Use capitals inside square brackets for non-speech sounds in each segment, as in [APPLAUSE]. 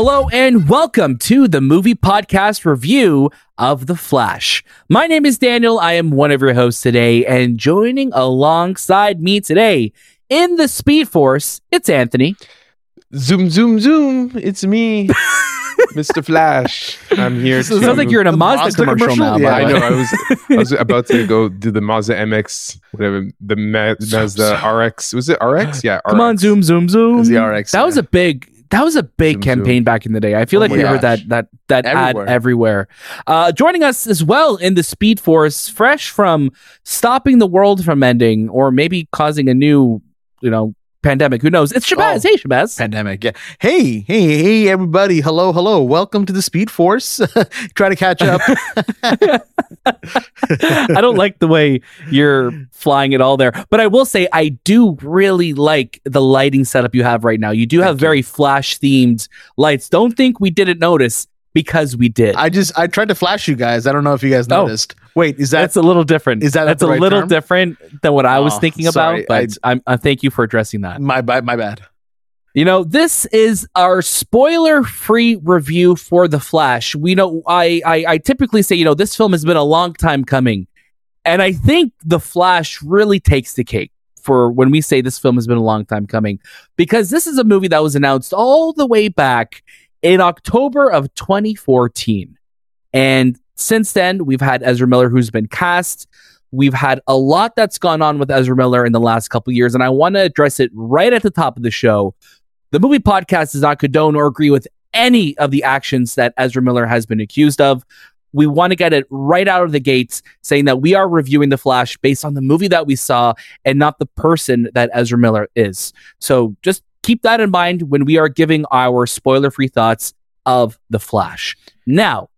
Hello and welcome to the movie podcast review of The Flash. My name is Daniel. I am one of your hosts today, and joining alongside me today in the Speed Force, it's Anthony. Zoom, zoom, zoom. It's me, [LAUGHS] Mr. Flash. I'm here. So it sounds like you're in a Mazda, Mazda commercial, commercial? now. Yeah, I know. I was, I was [LAUGHS] about to go do the Mazda MX, whatever the Ma- Mazda RX. Was it RX? Yeah, RX. Come on, zoom, zoom, zoom. It's the RX, That was a big. That was a big Zoom, campaign back in the day. I feel Oh like we heard that that that Everywhere. ad everywhere. Uh, joining us as well in the Speed Force, fresh from stopping the world from ending, or maybe causing a new, you know, pandemic. Who knows? It's Shahbaz. Oh. Hey, Shahbaz. Pandemic. Yeah. Hey, hey, hey, everybody. Hello, hello. Welcome to the Speed Force. [LAUGHS] Try to catch up. [LAUGHS] I don't like the way you're flying it all there, but I will say I do really like the lighting setup you have right now. You do have Thank you. very flash themed lights. Don't think we didn't notice because we did. I just I tried to flash you guys. I don't know if you guys Oh. noticed. Wait, is that that's a little different. is that that's the a right little term? different than what I was Oh, thinking sorry. about. But I, am I uh, thank you for addressing that. my bad? My bad. You know, this is our spoiler-free review for The Flash. We know I, I I typically say, you know, this film has been a long time coming. And I think The Flash really takes the cake for when we say this film has been a long time coming because this is a movie that was announced all the way back in October of 2014. And since then, we've had Ezra Miller who's been cast. We've had a lot that's gone on with Ezra Miller in the last couple years, and I want to address it right at the top of the show. The movie podcast does not condone or agree with any of the actions that Ezra Miller has been accused of. We want to get it right out of the gates, saying that we are reviewing The Flash based on the movie that we saw and not the person that Ezra Miller is. So just keep that in mind when we are giving our spoiler free thoughts of The Flash. Now,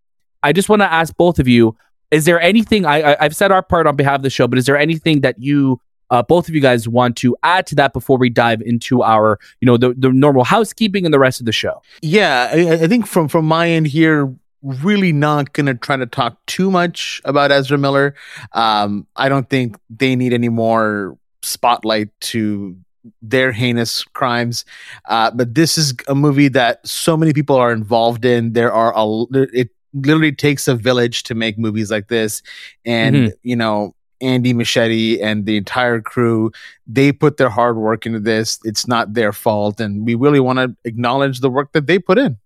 I just want to ask both of you is there anything I, I I've said our part on behalf of the show, but is there anything that you uh, both of you guys want to add to that before we dive into our you know the, the normal housekeeping and the rest of the show? Yeah, I, I think from from my end here, really not gonna try to talk too much about Ezra Miller. Um, I don't think they need any more spotlight to their heinous crimes. Uh, but this is a movie that so many people are involved in. There are a it literally takes a village to make movies like this, and Mhm. you know. Andy Muschietti and the entire crew, they put their hard work into this. It's not their fault. And we really want to acknowledge the work that they put in.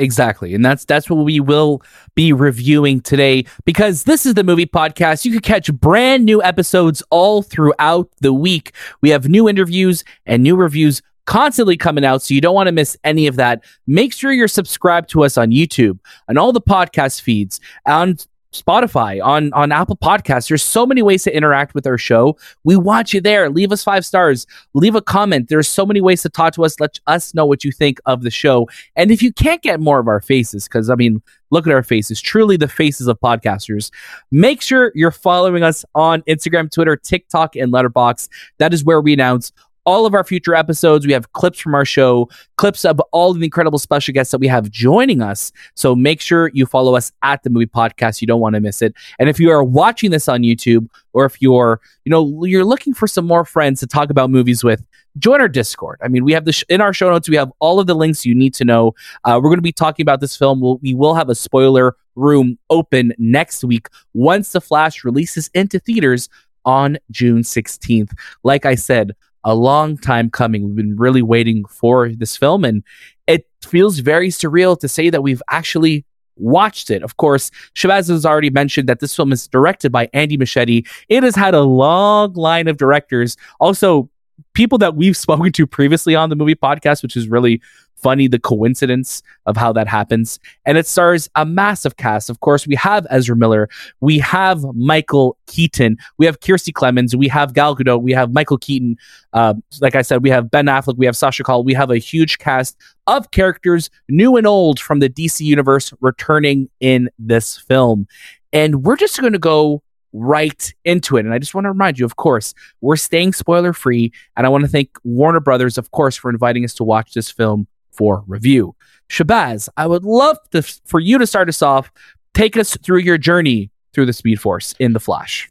Exactly. And that's that's what we will be reviewing today because this is the movie podcast. You can catch brand new episodes all throughout the week. We have new interviews and new reviews constantly coming out so you don't want to miss any of that. Make sure you're subscribed to us on YouTube and all the podcast feeds on Spotify, on on Apple Podcasts. There's so many ways to interact with our show. We want you there. Leave us 5 stars. Leave a comment. There's so many ways to talk to us. Let us know what you think of the show. And if you can't get more of our faces, because I mean, look at our faces, truly the faces of podcasters, make sure you're following us on Instagram, Twitter, TikTok, and Letterboxd. That is where we announce all of our future episodes. We have clips from our show, clips of all the incredible special guests that we have joining us. So make sure you follow us at the movie podcast. You don't want to miss it. And if you are watching this on YouTube, or if you're, you know, you're looking for some more friends to talk about movies with, join our Discord. I mean, we have this sh- in our show notes. We have all of the links you need to know. Uh, we're going to be talking about this film. We'll, we will have a spoiler room open next week once the Flash releases into theaters on June 16th. Like I said, a long time coming. We've been really waiting for this film, and it feels very surreal to say that we've actually watched it. Of course, Shahbaz has already mentioned that this film is directed by Andy Muschietti. It has had a long line of directors. Also, people that we've [LAUGHS] spoken to previously on the movie podcast, which is really funny the coincidence of how that happens. And it stars a massive cast. Of course, we have Ezra Miller, we have Michael Keaton, we have Kiersey Clemons, we have Gal Gadot, we have Michael Keaton. Uh, like I said, we have Ben Affleck, we have Sasha Calle, we have a huge cast of characters, new and old, from the DC universe returning in this film. And we're just going to go right into it. And I just want to remind you, of course, we're staying spoiler free. And I want to thank Warner Brothers, of course, for inviting us to watch this film for review. Shahbaz, I would love to, for you to start us off. Take us through your journey through the Speed Force in The Flash.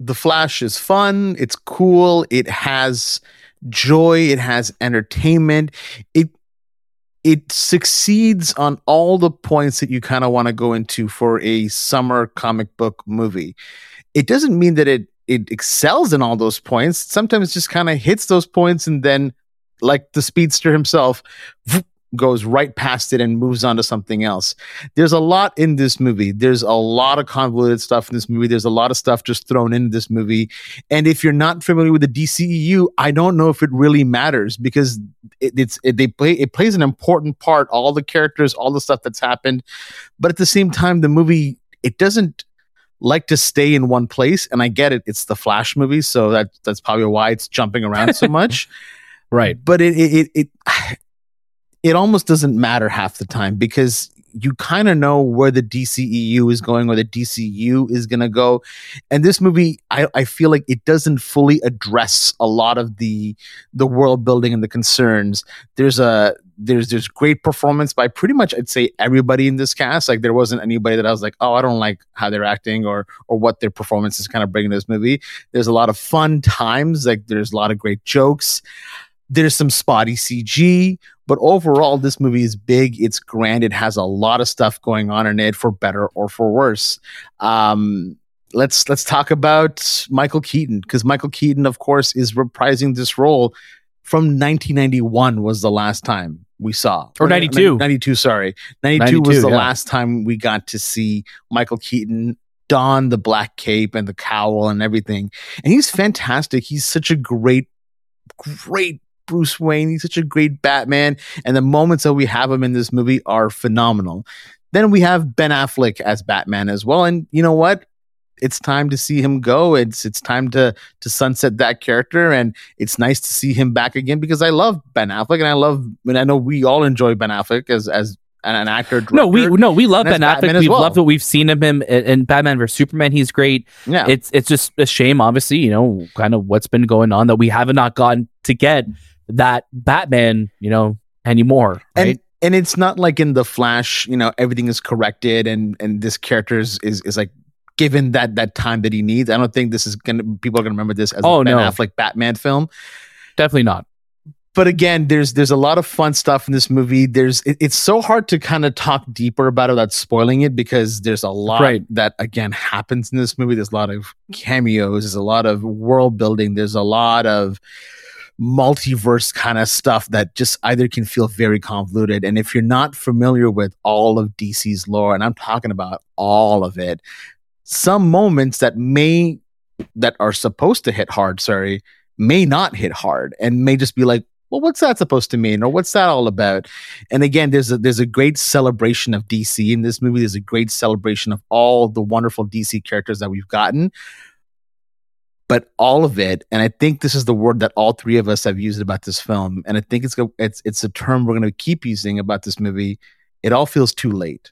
The Flash is fun. It's cool. It has joy. It has entertainment. It it succeeds on all the points that you kind of want to go into for a summer comic book movie. It doesn't mean that it it excels in all those points. Sometimes just kind of hits those points and then like the speedster himself goes right past it and moves on to something else. There's a lot in this movie. There's a lot of convoluted stuff in this movie. There's a lot of stuff just thrown into this movie. And if you're not familiar with the DCEU, I don't know if it really matters because it, it's it, they play it plays an important part. All the characters, all the stuff that's happened, but at the same time, the movie it doesn't like to stay in one place. And I get it; it's the Flash movie, so that that's probably why it's jumping around so [LAUGHS] much. Right. But it it it, it [SIGHS] it almost doesn't matter half the time because you kind of know where the DCEU is going or the DCU is going to go. And this movie, I, I feel like it doesn't fully address a lot of the the world building and the concerns. There's a there's there's great performance by pretty much I'd say everybody in this cast. Like there wasn't anybody that I was like, oh, I don't like how they're acting or or what their performance is kind of bringing this movie. There's a lot of fun times. Like there's a lot of great jokes. There's some spotty CG, but overall, this movie is big. It's grand. It has a lot of stuff going on in it, for better or for worse. Um, let's let's talk about Michael Keaton because Michael Keaton, of course, is reprising this role from 1991 was the last time we saw or 92 92 sorry 92, 92 was the yeah. last time we got to see michael keaton don the black cape and the cowl and everything and he's fantastic he's such a great great Bruce Wayne. He's such a great Batman. And the moments that we have him in this movie are phenomenal. Then we have Ben Affleck as Batman as well. And you know what? It's time to see him go. It's it's time to to sunset that character, and it's nice to see him back again because I love Ben Affleck, and I love, and I know we all enjoy Ben Affleck as as an, actor. Director, no, we no, we love Ben Affleck. We've well. loved what we've seen of him in, in Batman vs Superman. He's great. Yeah, it's it's just a shame, obviously, you know, kind of what's been going on that we haven't not gotten to get that Batman, you know, anymore. Right? And and it's not like in the Flash, you know, everything is corrected and and this character is is, is like given that that time that he needs. I don't think this is gonna people are gonna remember this as oh, a Ben no. Affleck Batman film. Definitely not. But again, there's there's a lot of fun stuff in this movie. There's it, it's so hard to kind of talk deeper about it without spoiling it because there's a lot right. that again happens in this movie. There's a lot of cameos. There's a lot of world building. There's a lot of multiverse kind of stuff that just either can feel very convoluted. And if you're not familiar with all of DC's lore, and I'm talking about all of it, some moments that may that are supposed to hit hard, sorry, may not hit hard and may just be like, well, what's that supposed to mean, or what's that all about? And again, there's a there's a great celebration of DC in this movie. There's a great celebration of all the wonderful DC characters that we've gotten but all of it and i think this is the word that all three of us have used about this film and i think it's it's it's a term we're going to keep using about this movie it all feels too late.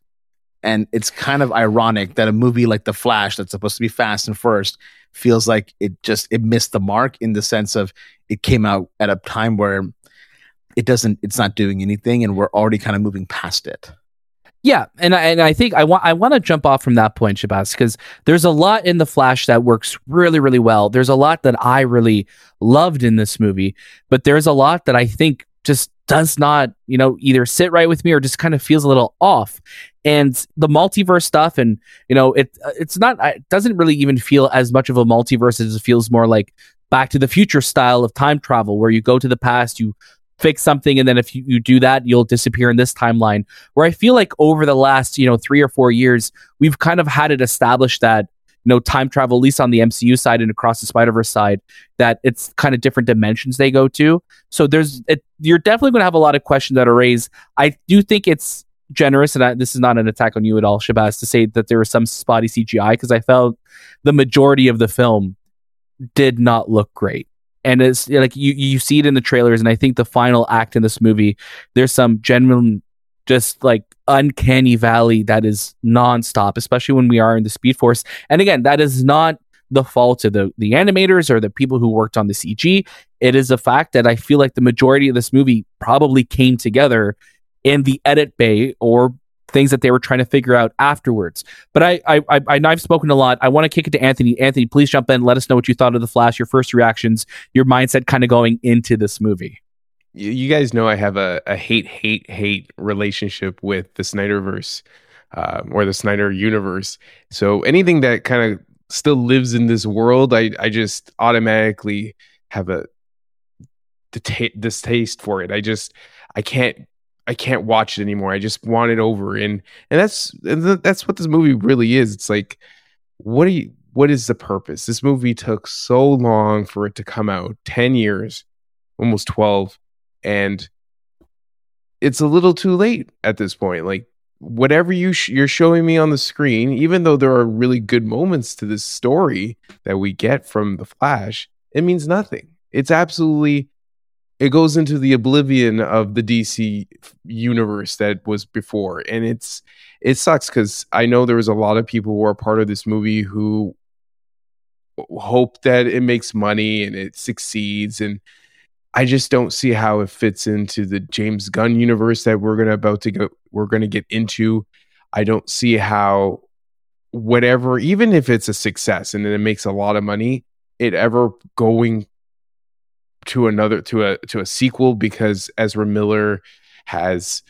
And it's kind of ironic that a movie like the flash that's supposed to be fast and first feels like it just it missed the mark in the sense of it came out at a time where it doesn't it's not doing anything and we're already kind of moving past it yeah, and I, and I think I want I want to jump off from that point, Shahbaz, because there's a lot in the Flash that works really really well. There's a lot that I really loved in this movie, but there's a lot that I think just does not, you know, either sit right with me or just kind of feels a little off. And the multiverse stuff, and you know, it uh, it's not it doesn't really even feel as much of a multiverse as it feels more like Back to the Future style of time travel, where you go to the past, you fix something and then if you, you do that you'll disappear in this timeline. Where i feel like over the last you know three or four years we've kind of had it established that you know time travel at least on the mcu side and across the spider-verse side that it's kind of different dimensions they go to. So there's it, you're definitely going to have a lot of questions that are raised. I do think it's generous and I, this is not an attack on you at all Shahbaz, to say that there was some spotty cgi because i felt the majority of the film did not look great and it's like you you see it in the trailers and i think the final act in this movie there's some genuine just like uncanny valley that is nonstop especially when we are in the speed force. And again that is not the fault of the the animators or the people who worked on the cg it is a fact that i feel like the majority of this movie probably came together in the edit bay or things that they were trying to figure out afterwards. But I, I, I, have spoken a lot. I want to kick it to Anthony. Anthony, please jump in. Let us know what you thought of the Flash, your first reactions, your mindset, kind of going into this movie. you, you guys know I have a, a hate, hate, hate relationship with the Snyderverse uh, or the Snyder universe. So anything that kind of still lives in this world, I, I just automatically have a deta- distaste for it. I just, I can't, I can't watch it anymore. I just want it over. And, and that's, and th- that's what this movie really is. It's like, what are you, what is the purpose? This movie took so long for it to come out 10 years, almost 12. And it's a little too late at this point. Like, whatever you sh- you're showing me on the screen, even though there are really good moments to this story that we get from the Flash, it means nothing. It's absolutely it goes into the oblivion of the DC universe that was before, and it's it sucks because I know there was a lot of people who are part of this movie who hope that it makes money and it succeeds and I just don't see how it fits into the James Gunn universe that we're gonna about to go we're gonna get into. I don't see how whatever, even if it's a success and it makes a lot of money, it ever going to another to a to a sequel because Ezra Miller has,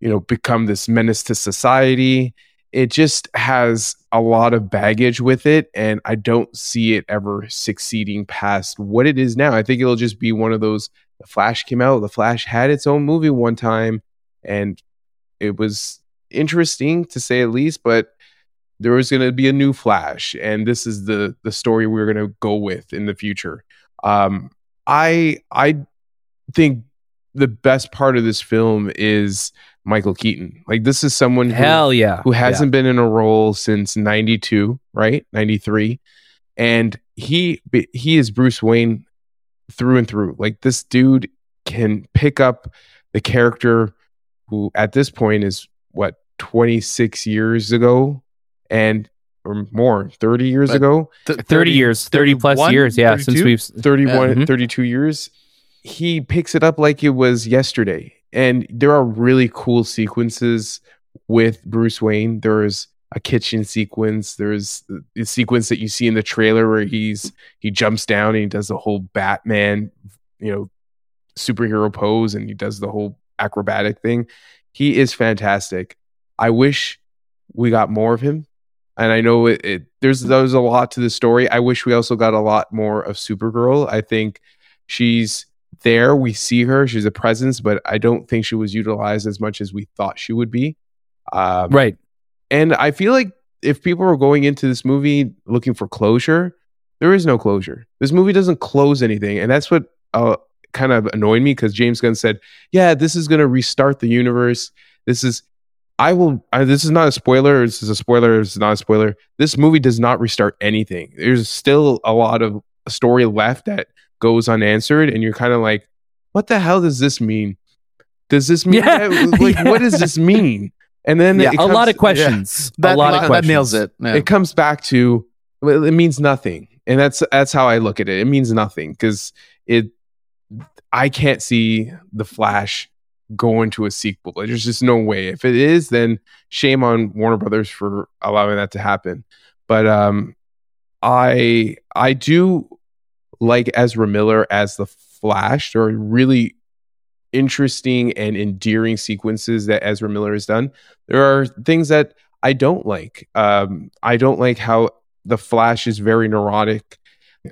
you know, become this menace to society. It just has a lot of baggage with it, and I don't see it ever succeeding past what it is now. I think it'll just be one of those. The Flash came out. The Flash had its own movie one time, and it was interesting to say at least. But there was going to be a new Flash, and this is the the story we're going to go with in the future. Um, I I think the best part of this film is Michael Keaton. Like this is someone who, Hell yeah. who hasn't been in a role since 92, right? 93. And he he is Bruce Wayne through and through. Like this dude can pick up the character who at this point is what 26 years ago and or more 30 years But ago Th- 30 years, 30 plus 31, years. Yeah. Since we've, 31 Yeah. Mhm. 32 years he picks it up like it was yesterday and there are really cool sequences with bruce wayne there's a kitchen sequence there's the sequence that you see in the trailer where he's he jumps down and he does the whole batman you know superhero pose and he does the whole acrobatic thing he is fantastic i wish we got more of him and I know it, it there's there's a lot to the story. I wish we also got a lot more of Supergirl. I think she's there. We see her. She's a presence, but I don't think she was utilized as much as we thought she would be. Um, right. And I feel like if people were going into this movie looking for closure, there is no closure. This movie doesn't close anything, and that's what uh, kind of annoyed me because James Gunn said, "Yeah, this is going to restart the universe. This is." I will. I, this is not a spoiler. This is a spoiler. This is not a spoiler. This movie does not restart anything. There's still a lot of story left that goes unanswered, and you're kind of like, "What the hell does this mean? Does this mean Yeah. that- [LAUGHS] like what does this mean?" And then Yeah. it A lot of questions. That, a lot that, of that questions. nails it. Yeah. it comes back to well, it means nothing and that's that's how i look at it it means nothing because it i can't see the flash going to a sequel. There's just no way. If it is then shame on warner brothers for allowing that to happen. But um i i do like ezra miller as the flash. There are really interesting and endearing sequences that ezra miller has done. There are things that I don't like. Um, I don't like how the Flash is very neurotic.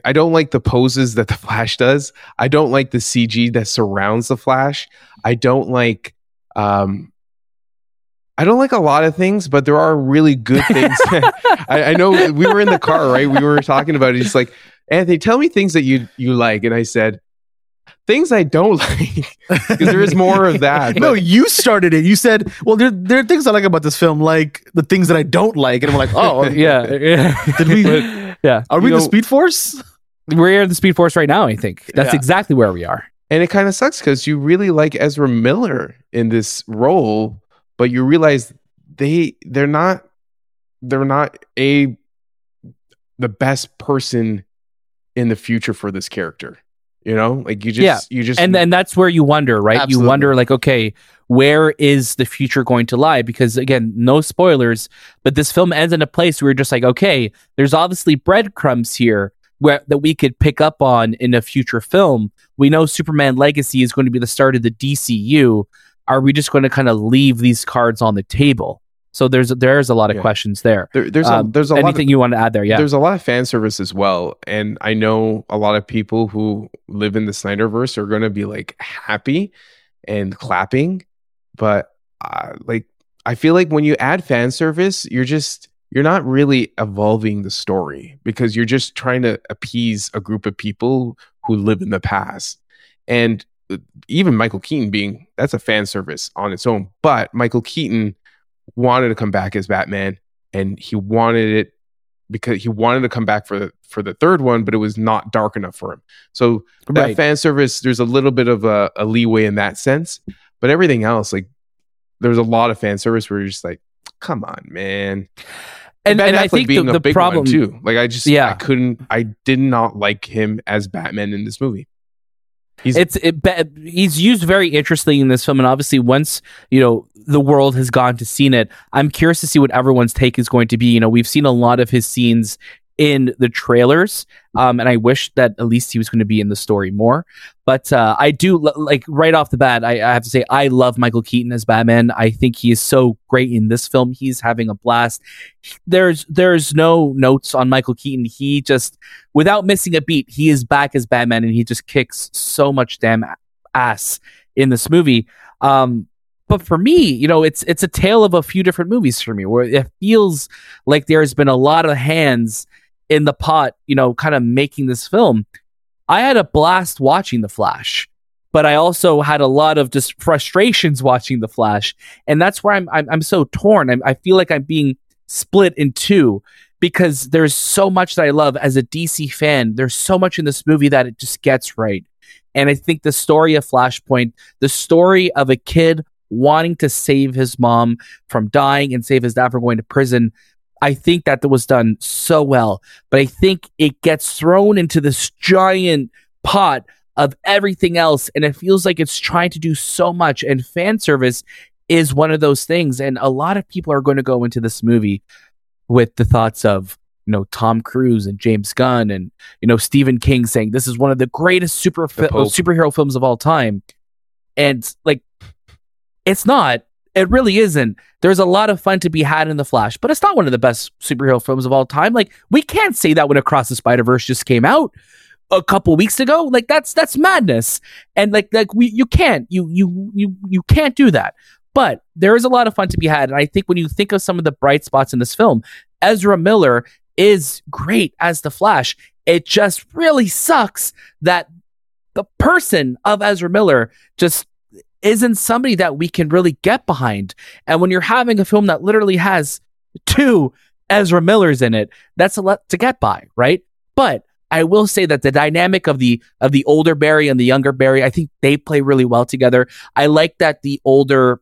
I don't like the poses that the [LAUGHS] Flash does. I don't like the CG that surrounds the Flash. I don't like. Um, I don't like a lot of things, but there are really good things. [LAUGHS] [LAUGHS] I, I know we were in the car, right? We were talking about it. He's like, Anthony, tell me things that you you like, and I said things I don't like because there is more of that. no, you started it. You said, "Well, there, there are things I like about this film, like the things that I don't like," and I'm like, "Oh, yeah. yeah. Did we- yeah. Are we You the Speed Force?" We're in the Speed Force right now, I think. That's Yeah. exactly where we are. And it kind of sucks because you really like Ezra Miller in this role, but you realize they they're not they're not a the best person in the future for this character. You know, like you just Yeah. you just and and that's where you wonder, right? Absolutely. You wonder, like, okay, where is the future going to lie? Because again, no spoilers, but this film ends in a place where you're just like, okay, there's obviously breadcrumbs here where that we could pick up on in a future film. We know Superman Legacy is going to be the start of the DCU. Are we just going to kind of leave these cards on the table? So there's there's a lot of Yeah. questions there. There, there's Um, a there's a lot of, Anything you want to add there? Yeah. There's a lot of fan service as well. And I know a lot of people who live in the Snyderverse are going to be like happy and clapping. But uh, like, I feel like when you add fan service, you're just, you're not really evolving the story because you're just trying to appease a group of people who live in the past. And uh, even Michael Keaton being, that's a fan service on its own. But Michael Keaton wanted to come back as Batman and he wanted it because he wanted to come back for the for the third one, but it was not dark enough for him. So that Right. fan service, there's a little bit of a, a leeway in that sense, but everything else, like there's a lot of fan service where you're just like, come on, man. and, Ben and I think the, being a the big problem one too. Like I just, Yeah. I couldn't, I did not like him as Batman in this movie. He's it's it, he's used very interestingly in this film and obviously once you know the world has gone to seen it i'm curious to see what everyone's take is going to be. You know we've seen a lot of his scenes in the trailers um and i wish that at least he was going to be in the story more. But uh i do like right off the bat I, I have to say i love michael keaton as batman. I think he is so great in this film. He's having a blast. There's there's no notes on michael keaton. He just without missing a beat, he is back as Batman and he just kicks so much damn ass in this movie. Um, but for me, you know, it's it's a tale of a few different movies for me where it feels like there's been a lot of hands in the pot, you know, kind of making this film. I had a blast watching The Flash, but I also had a lot of just frustrations watching The Flash, and that's where I'm I'm, I'm so torn. I'm, I feel like I'm being split in two because there's so much that I love as a DC fan. There's so much in this movie that it just gets right. And I think the story of Flashpoint, the story of a kid wanting to save his mom from dying and save his dad from going to prison, I think that was done so well. But I think it gets thrown into this giant pot of everything else. And it feels like it's trying to do so much. And fan service is one of those things. And a lot of people are going to go into this movie with the thoughts of you know Tom Cruise and James Gunn and you know Stephen King saying this is one of the greatest super fi- superhero films of all time, and like it's not. It really isn't. There's a lot of fun to be had in the Flash, but it's not one of the best superhero films of all time. Like we can't say that when Across the Spider Verse just came out a couple weeks ago. Like that's that's madness, and like like we you can't you you you you can't do that. But there is a lot of fun to be had, and I think when you think of some of the bright spots in this film, Ezra Miller is great as the Flash. It just really sucks that the person of Ezra Miller just isn't somebody that we can really get behind. And when you're having a film that literally has two Ezra Millers in it, that's a lot to get by, right? But I will say that the dynamic of the of the older Barry and the younger Barry, I think they play really well together. I like that the older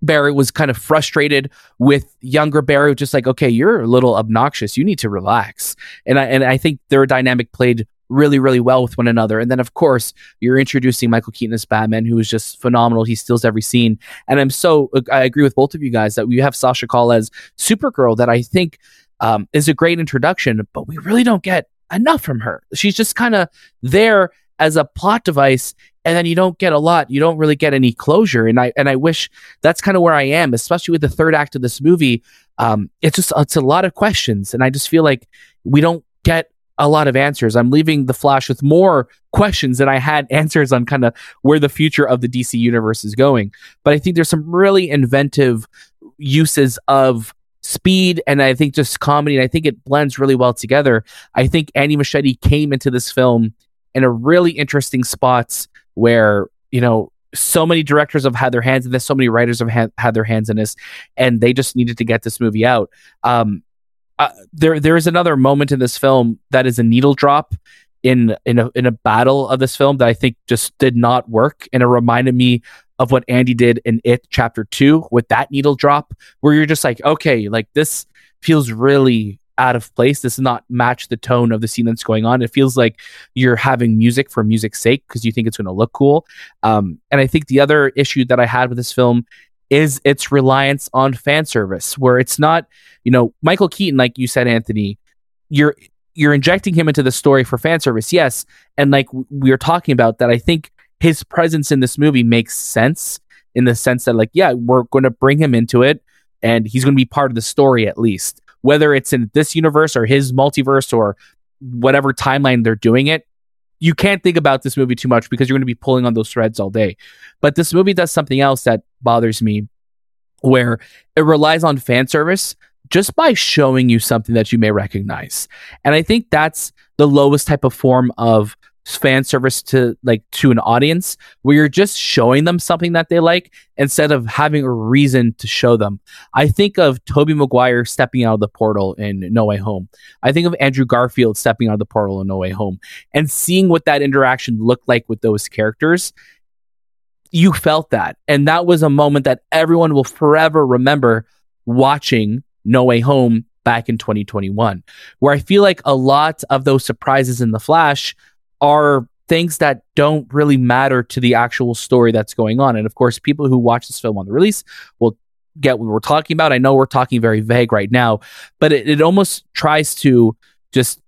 Barry was kind of frustrated with younger Barry, just like, okay, you're a little obnoxious. You need to relax. And I and I think their dynamic played really, really well with one another. And then of course, you're introducing Michael Keaton as Batman, who is just phenomenal. He steals every scene. And I'm so I agree with both of you guys that we have Sasha Calle as Supergirl that I think um, is a great introduction, but we really don't get enough from her. She's just kind of there as a plot device and then you don't get a lot you don't really get any closure and i and i wish that's kind of where i am especially with the third act of this movie um it's just it's a lot of questions and i just feel like we don't get a lot of answers. I'm leaving the flash with more questions than i had [LAUGHS] answers on kind of where the future of the dc universe is going. But i think there's some really inventive uses of speed and i think just comedy and i think it blends really well together. I think Andy Muschietti came into this film in a really interesting spot where you know so many directors have had their hands in this so many writers have had, had their hands in this and they just needed to get this movie out. Um uh, there there is another moment in this film that is a needle drop in in a in a battle of this film that I think just did not work. And it reminded me of what Andy did in it chapter 2 with that needle drop where you're just like okay like this feels really out of place. This does not match the tone of the scene that's going on. It feels like you're having music for music's sake because you think it's going to look cool. Um and I think the other issue that I had with this film is its reliance on fan service where it's not you know michael keaton like you said anthony you're you're injecting him into the story for fan service, yes. And like we were talking about that, I think his presence in this movie makes sense in the sense that like, yeah, we're going to bring him into it, and he's going to be part of the story at least, whether it's in this universe or his multiverse or whatever timeline they're doing it. You can't think about this movie too much because you're going to be pulling on those threads all day. But this movie does something else that bothers me where it relies on fan service just by showing you something that you may recognize. And I think that's the lowest type of form of fan service to like to an audience where you're just showing them something that they like instead of having a reason to show them. I think of Tobey Maguire stepping out of the portal in No Way Home. I think of Andrew Garfield stepping out of the portal in No Way Home and seeing what that interaction looked like with those characters you felt that. And that was a moment that everyone will forever remember watching No Way Home back in 2021, where I feel like a lot of those surprises in The Flash are things that don't really matter to the actual story that's going on. And of course, people who watch this film on the release will get what we're talking about. I know we're talking very vague right now, but it, it almost tries to just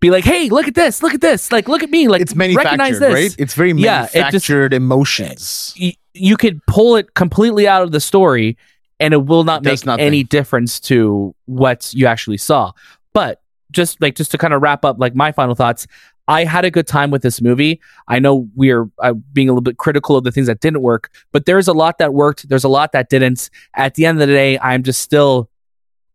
be like, hey, look at this, look at this, like, look at me, like, it's recognize manufactured, this. right? It's very Yeah, it just- manufactured emotions. y- you could pull it completely out of the story and it will not It make nothing. any difference to what you actually saw. But just like just to kind of wrap up like my final thoughts, I had a good time with this movie. I know we're uh, being a little bit critical of the things that didn't work, but there's a lot that worked. There's a lot that didn't. At the end of the day, I'm just still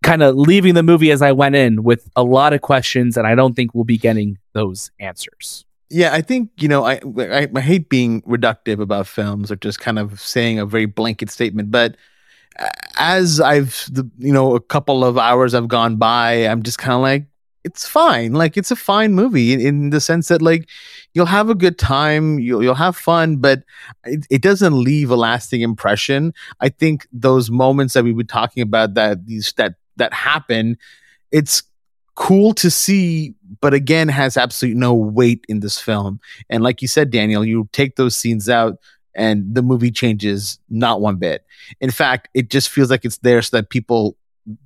kind of leaving the movie as I went in with a lot of questions, and I don't think we'll be getting those answers. Yeah, I think you know I, I I hate being reductive about films or just kind of saying a very blanket statement, but as I've you know a couple of hours have gone by, I'm just kind of like it's fine. Like it's a fine movie in, in the sense that like you'll have a good time, you'll you'll have fun, but it, it doesn't leave a lasting impression. I think those moments that we were talking about that these that that happen, it's cool to see, but again has absolutely no weight in this film. And like you said, Daniel, you take those scenes out and the movie changes not one bit. In fact, it just feels like it's there so that people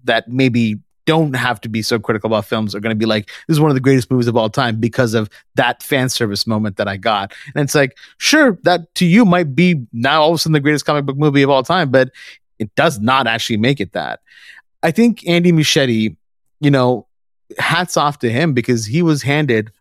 that maybe don't have to be so critical about films are going to be like, this is one of the greatest movies of all time because of that fan service moment that I got. And it's like, sure, that to you might be now all of a sudden the greatest comic book movie of all time, but it does not actually make it that. I think Andy Muschietti, you know, hats off to him because he was handed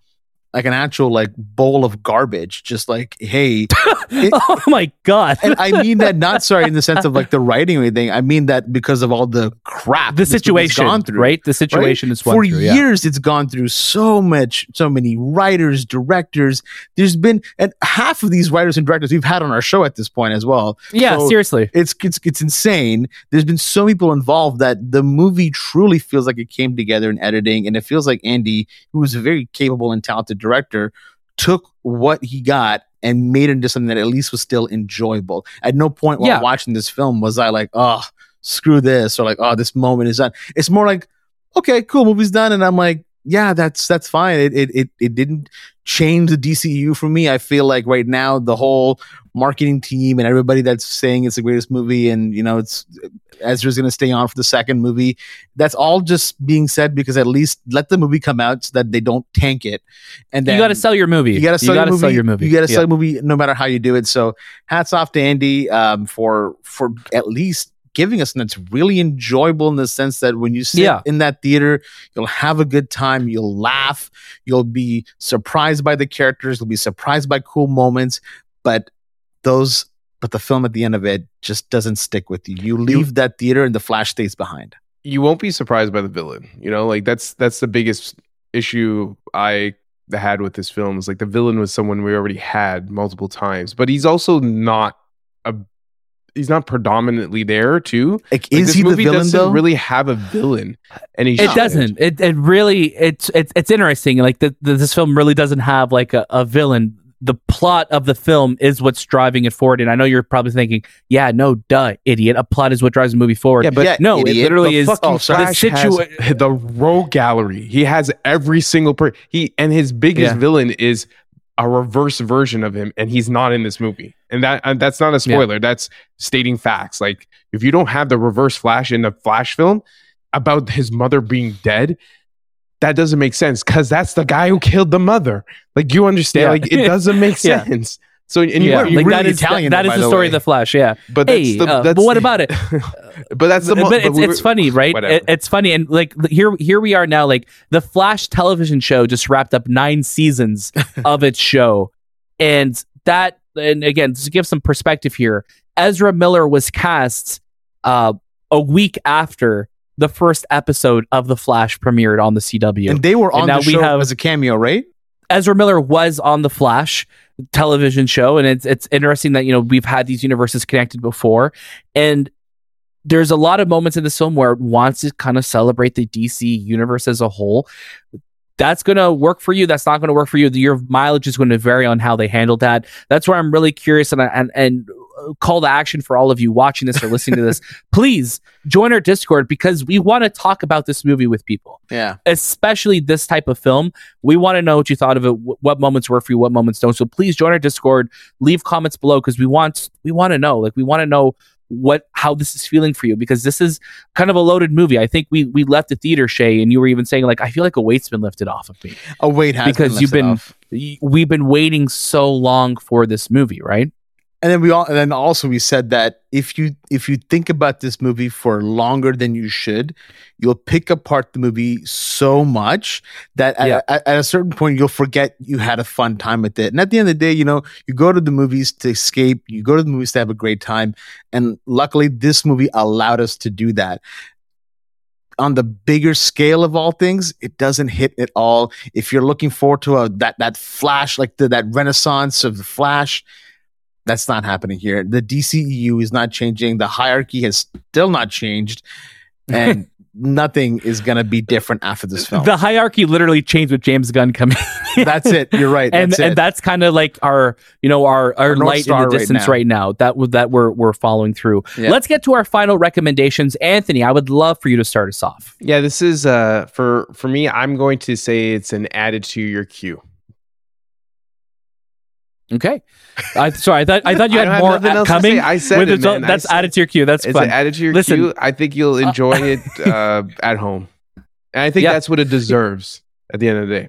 like an actual like bowl of garbage, just like, hey, [LAUGHS] It- oh my god! and I mean that not sorry in the sense of like the writing or anything. I mean that because of all the crap the situation, gone through. right? The situation is For through, yeah. years, it's gone through so much, so many writers, directors. There's been, and half of these writers and directors we've had on our show at this point as well. Yeah, So- seriously. It's it's it's insane. There's been so many people involved that the movie truly feels like it came together in editing, and it feels like Andy, who was a very capable and talented director, took what he got and made it into something that at least was still enjoyable. At no point while Yeah. watching this film was I like, oh, screw this, or like, oh, this moment is done. It's more like, okay, cool, movie's done, and I'm like, yeah, that's that's fine. It it it, it didn't change the DCU for me. I feel like right now the whole marketing team and everybody that's saying it's the greatest movie and you know it's Ezra's going to stay on for the second movie. That's all just being said because at least let the movie come out so that they don't tank it. And then you got to sell your movie. you got to sell, your movie. sell your movie. You got to Yeah. sell your movie no matter how you do it. So hats off to Andy um, for for at least giving us and that's really enjoyable in the sense that when you sit Yeah. in that theater, you'll have a good time, you'll laugh, you'll be surprised by the characters, you'll be surprised by cool moments, but those but the film at the end of it just doesn't stick with you. You leave that theater and the flash stays behind. you won't be surprised by the villain. You know, like that's that's the biggest issue I had with this film is like the villain was someone we already had multiple times, but he's also not a he's not predominantly there too. Like, Like, is this he the movie villain doesn't though? really have a villain, and he It shouldn't. doesn't. It it really it's it's it's interesting. Like the, the, this film really doesn't have like a, a villain. The plot of the film is what's driving it forward. And I know you're probably thinking, yeah, no, duh, idiot. A plot is what drives the movie forward. Yeah, but Yeah, no, it literally the is fucking oh, sorry. the Flash situa- the rogue gallery. He has every single per he and his biggest Yeah. villain is a reverse version of him, and he's not in this movie. And that and that's not a spoiler. That's stating facts. Like if you don't have the reverse Flash in the Flash film about his mother being dead, that doesn't make sense because that's the guy who killed the mother. Like you understand, Yeah. like it doesn't [LAUGHS] make Yeah. So and you, yeah, you like really that is Italian, that though, is the the story way. of the Flash. Yeah, but that's hey, the, uh, but what about it? [LAUGHS] but that's the mo- but it's, we it's funny, right? It, it's funny, and like here, here we are now. Like the Flash television show just wrapped up nine seasons [LAUGHS] of its show, and that, and again, to give some perspective here, Ezra Miller was cast uh, a week after the first episode of the Flash premiered on the CW. And they were And on now the we have- as a cameo, right? Ezra Miller was on the Flash television show, and it's it's interesting that you know we've had these universes connected before, and there's a lot of moments in this film where it wants to kind of celebrate the DC universe as a whole. That's going to work for you. That's not going to work for you. Your mileage is going to vary on how they handle that. That's where I'm really curious and and and call to action for all of you watching this or listening to this. [LAUGHS] Please join our Discord because we want to talk about this movie with people Yeah. especially this type of film. We want to know what you thought of it, wh- what moments were for you, what moments don't. So please join our Discord, leave comments below because we want we want to know. Like we want to know what how this is feeling for you because this is kind of a loaded movie. I think we we left the theater, Shay, and you were even saying like I feel like a weight's been lifted off of me. A weight has Because been you've been- off. We've been waiting so long for this movie, right? And then we all and then also we said that if you if you think about this movie for longer than you should you'll pick apart the movie so much that at, Yeah. at, at a certain point you'll forget you had a fun time with it and at the end of the day you know you go to the movies to escape you go to the movies to have a great time and luckily this movie allowed us to do that on the bigger scale of all things, it doesn't hit at all. If you're looking forward to a that that flash, like the, that renaissance of the flash, that's not happening here. The DCEU is not changing. The hierarchy has still not changed, and [LAUGHS] nothing is gonna be different after this film. The hierarchy literally changed with James Gunn coming. that's it. You're right. and that's and it. that's kind of like our you know our our, Our light in Star the right distance now. right now, that w- that we're we're following through. Yeah. Let's get to our final recommendations. Anthony, I would love for you to start us off. yeah, this is uh for for me. I'm going to say it's an added to your queue. Okay. I sorry, I thought I thought you [LAUGHS] had more nothing at- else to coming. I said with it, man. That's said added to your queue. That's It's fun. an added to your Listen. queue. I think you'll enjoy [LAUGHS] it uh, at home, and I think Yeah. that's what it deserves. At the end of the day,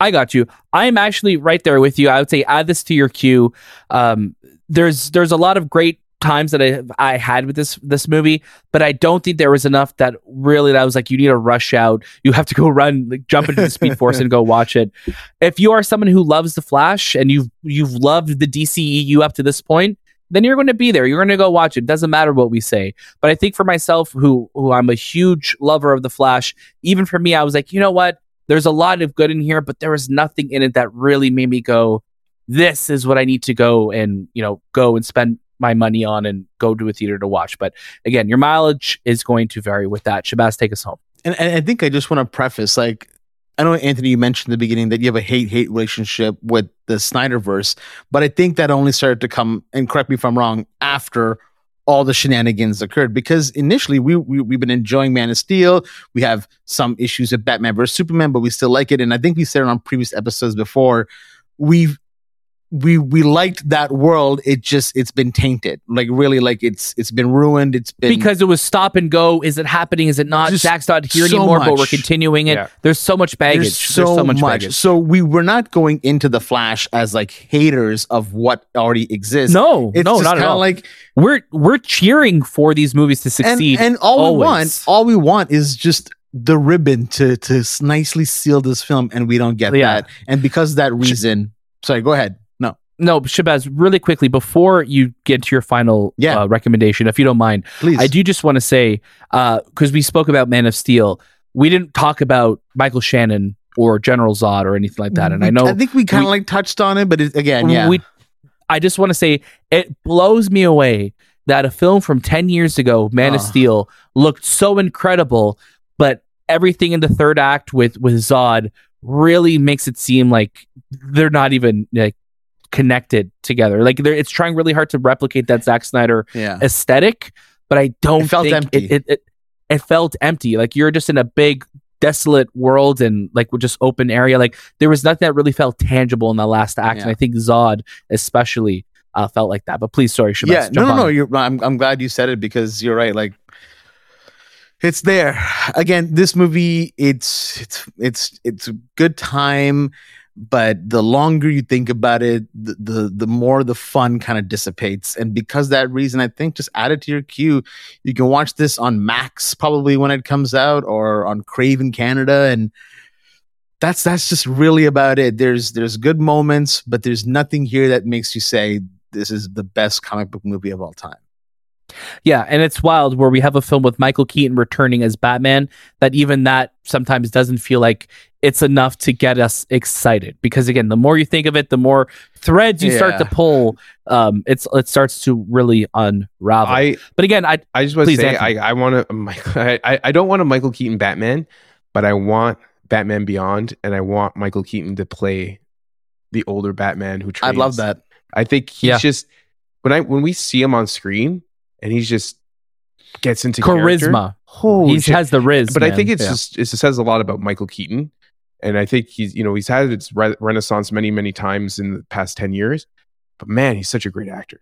I got you. I am actually right there with you. I would say add this to your queue. Um, there's there's a lot of great times that I I had with this this movie, but I don't think there was enough that really that I was like you need to rush out. You have to go run, like, jump into the Speed Force and go [LAUGHS] watch it. If you are someone who loves the Flash and you've you've loved the DCEU up to this point, then you're going to be there. You're going to go watch it. Doesn't matter what we say. But I think for myself, who who I'm a huge lover of the Flash, even for me, I was like, you know what? There's a lot of good in here, but there was nothing in it that really made me go, this is what I need to go and, you know, go and spend my money on and go to a theater to watch. But again, your mileage is going to vary with that. Shahbaz, take us home. and, and I think I just want to preface like I know Anthony you mentioned in the beginning that you have a hate hate relationship with the Snyderverse, but I think that only started to come and correct me if I'm wrong after all the shenanigans occurred because initially we, we we've been enjoying Man of Steel. We have some issues with Batman versus Superman, but we still like it. And I think we said it on previous episodes before. We've we we liked that world. It just it's been tainted. Like really, like it's it's been ruined. It's been because it was stop and go. Is it happening? Is it not? Just Zack's not here so anymore, but we're continuing it. Yeah. There's so much baggage. There's so, much, much. baggage. So we were not going into the Flash as like haters of what already exists. No, it's no, just not at kinda all. Like we're we're cheering for these movies to succeed. and all we want, all we want is just the ribbon to to nicely seal this film, and we don't get Yeah. that. And because of that reason, sorry, go ahead. No, Shahbaz, really quickly before you get to your final Yeah. uh, recommendation, if you don't mind, please. I do just want to say because we spoke about Man of Steel, we didn't talk about Michael Shannon or General Zod or anything like that. And I know I think we kind of like touched on it, but it, again, yeah, we. I just want to say it blows me away that a film from ten years ago, Man of. Steel, looked so incredible, but everything in the third act with with Zod really makes it seem like they're not even like connected together. Like it's trying really hard to replicate that Zack Snyder yeah. aesthetic, but I don't It felt think empty. It, it, it it felt empty. Like you're just in a big desolate world and like we're just open area. Like there was nothing that really felt tangible in the last act, and I think Zod especially uh, felt like that. But please, sorry, Shahbaz, yeah, no, no, no. You're, I'm, I'm glad you said it because you're right. Like, it's there again this movie it's it's it's it's a good time but the longer you think about it the the, the more the fun kind of dissipates. And because that reason i think just add it to your queue. You can watch this on max probably when it comes out or on crave in canada and that's that's just really about it. There's there's good moments but there's nothing here that makes you say this is the best comic book movie of all time Yeah, and it's wild where we have a film with Michael Keaton returning as Batman that even that sometimes doesn't feel like it's enough to get us excited because again, the more you think of it, the more threads you start to pull, um, it's it starts to really unravel. I but again, I I just want to say Anthony. I, I want to I, I I don't want a Michael Keaton Batman, but I want Batman Beyond, and I want Michael Keaton to play the older Batman who trains. i'd love that I think he's Yeah. just when I when we see him on screen and he's just gets into charisma. He has the riz. but I think it's Yeah. just it says a lot about Michael Keaton, and I think he's you know he's had its re- renaissance many many times in the past ten years, but man, he's such a great actor,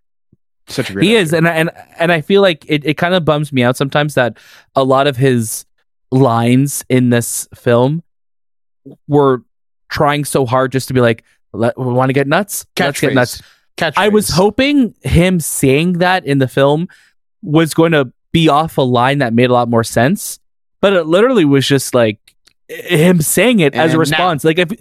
such a great. he actor. is and and and i feel like it, it kind of bums me out sometimes that a lot of his lines in this film were trying so hard just to be like let, we want to get nuts Catch let's get nuts Catchphrase. i was hoping him saying that in the film was going to be off a line that made a lot more sense but it literally was just like him saying it as a And response like if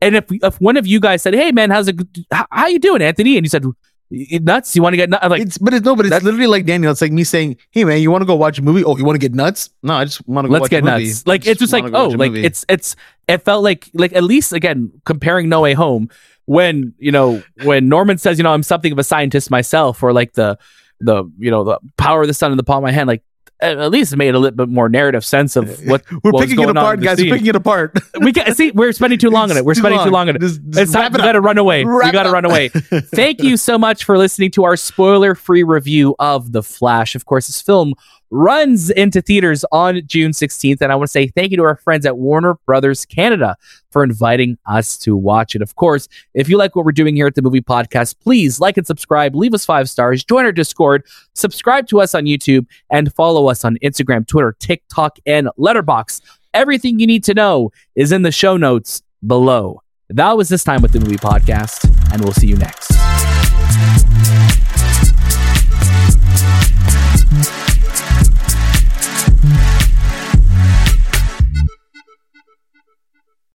and if if one of you guys said hey man how's it how, how you doing anthony and you said nuts you want to get nuts I'm like it's but it's no, but it's literally like Daniel. It's like me saying, "Hey man, you want to go watch a movie? Oh, you want to get nuts? No, I just want to go let's watch get a movie. nuts. Like I it's just like oh, like movie." it's it's it felt like like at least again comparing No Way Home when you know when Norman says you know I'm something of a scientist myself or like the the you know the power of the sun in the palm of my hand like at least made a little bit more narrative sense of what we're what picking it apart, guys. We're picking it apart. we can see we're spending too long on it. We're spending too long on it. Just- just It's time wrap we got to run away. we got to run away. Thank you so much for listening to our spoiler free review of The Flash. Of course, this film runs into theaters on June 16th. And I want to say thank you to our friends at Warner Brothers Canada for inviting us to watch it. Of course, if you like what we're doing here at the Movie Podcast, please like and subscribe, leave us five stars, join our Discord, subscribe to us on YouTube, and follow us on Instagram, Twitter, TikTok, and Letterboxd. Everything you need to know is in the show notes below. That was this time with the Movie Podcast, and we'll see you next.